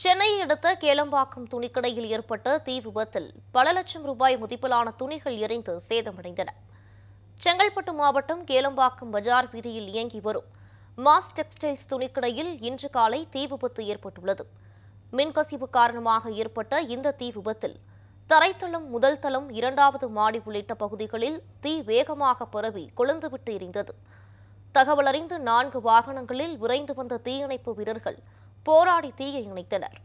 சென்னையை அடுத்த கேளம்பாக்கம் துணிக்கடையில் ஏற்பட்ட தீ விபத்தில் பல லட்சம் ரூபாய் மதிப்பிலான துணிகள் எரிந்து சேதமடைந்தன. செங்கல்பட்டு மாவட்டம் கேளம்பாக்கம் பஜார் வீதியில் இயங்கி வரும் மாஸ் டெக்ஸ்டைல்ஸ் துணிக்கடையில் இன்று காலை தீ விபத்து ஏற்பட்டுள்ளது. மின்கசிவு காரணமாக ஏற்பட்ட இந்த தீ விபத்தில் தரைத்தளம் முதல் தளம் இரண்டாவது மாடி உள்ளிட்ட பகுதிகளில் தீ வேகமாக பரவி கொழுந்துவிட்டு எரிந்தது. தகவலறிந்து நான்கு வாகனங்களில் விரைந்து வந்த தீயணைப்பு வீரர்கள் போராடி தீயை இணைத்தனர்.